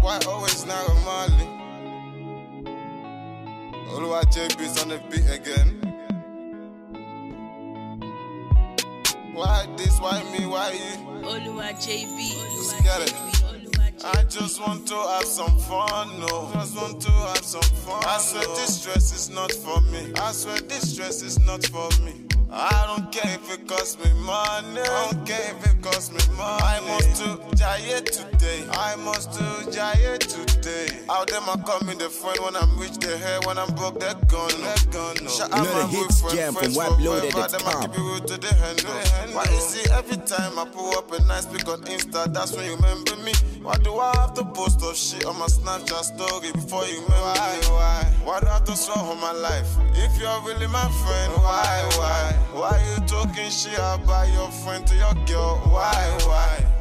Why always Naira Marley? Oluwa JB's on the beat again. Why this? Why me? Why you? Oluwa JB. Let's get it. I just want to have some fun, no. Just want to have some fun. I swear this stress is not for me. I swear this stress is not for me. I don't care if it costs me money. I don't care if it costs me money. I must do Jaya today. I must do Jaya today. Out them I call me the friend when I'm rich, they hair when I'm broke, they're gone. They're gone. No. Shout out my hits boyfriend, jam friends from. Them I keep it real to the hand. Why you see every time I pull up a nice pic on Insta, that's when you remember me. Why do I have to post of shit on my Snapchat story before you remember why, me? Why? Why do I have to on my life? If you're really my friend, why, why? Why you talking shit about your friend to your girl? Why,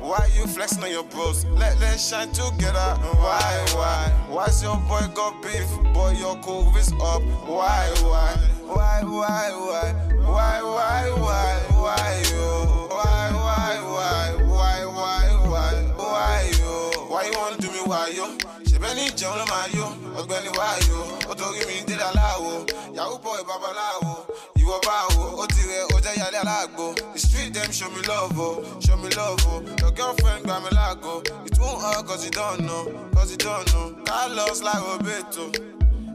why? You flexing on your bros? Let let's shine together. Why, why? Why's your boy got beef? Boy, your cool is up. Why, why? Why, why, why? Why, why, why? Why you? Why, why, why? Why, why, why? Why you? Why you wanna do me? Why you? ṣebẹ́ ní ìjẹun ló máa yó ọgbẹ́ni wáyò ó torí mi dé aláwo yahoo boy babaláwo ó jẹ́ the street dem show me love o show me love o your girlfriend gbà mí láago it won't hurt cause you don't know cause you don't know carlos like roberto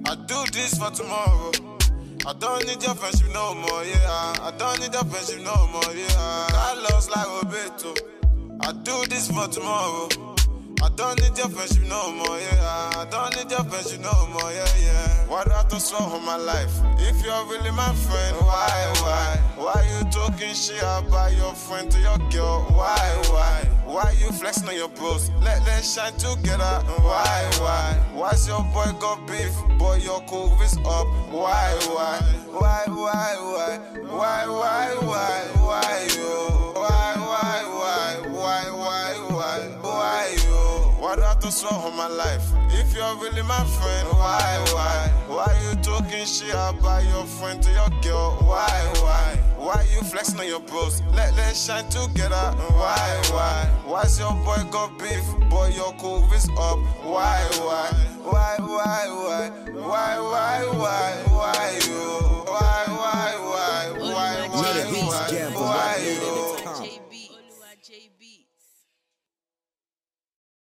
i do this for tomorrow. I don't need your friendship no more, yeah. I don't need your friendship no more, yeah. Carlos like Roberto. I do this for tomorrow. I don't need your friendship no more, yeah. I don't need your friendship no more, yeah, yeah. Why do I to on my life? If you're really my friend, why, why? Why you talking shit about your friend to your girl? Why, why? Why you flexing on your bros? Let let's shine together. Why, why? Why's your boy got beef? Boy, your cool is up. Why, why? Why, why, why? Why, why, why? Why you? Why, why, why? Why, why, why? Why Why I have to swear my life? If you're really my friend, why, why? Why you talking shit about your friend to your girl? Why, why? Why you flexing on your bros? Let let's shine together. Why, why? Why's your boy got beef? Boy, your cool is up. Why, why? Why, why, why? Why, why, why? Why you? Why, why, why? Why, why, why? jam Why you?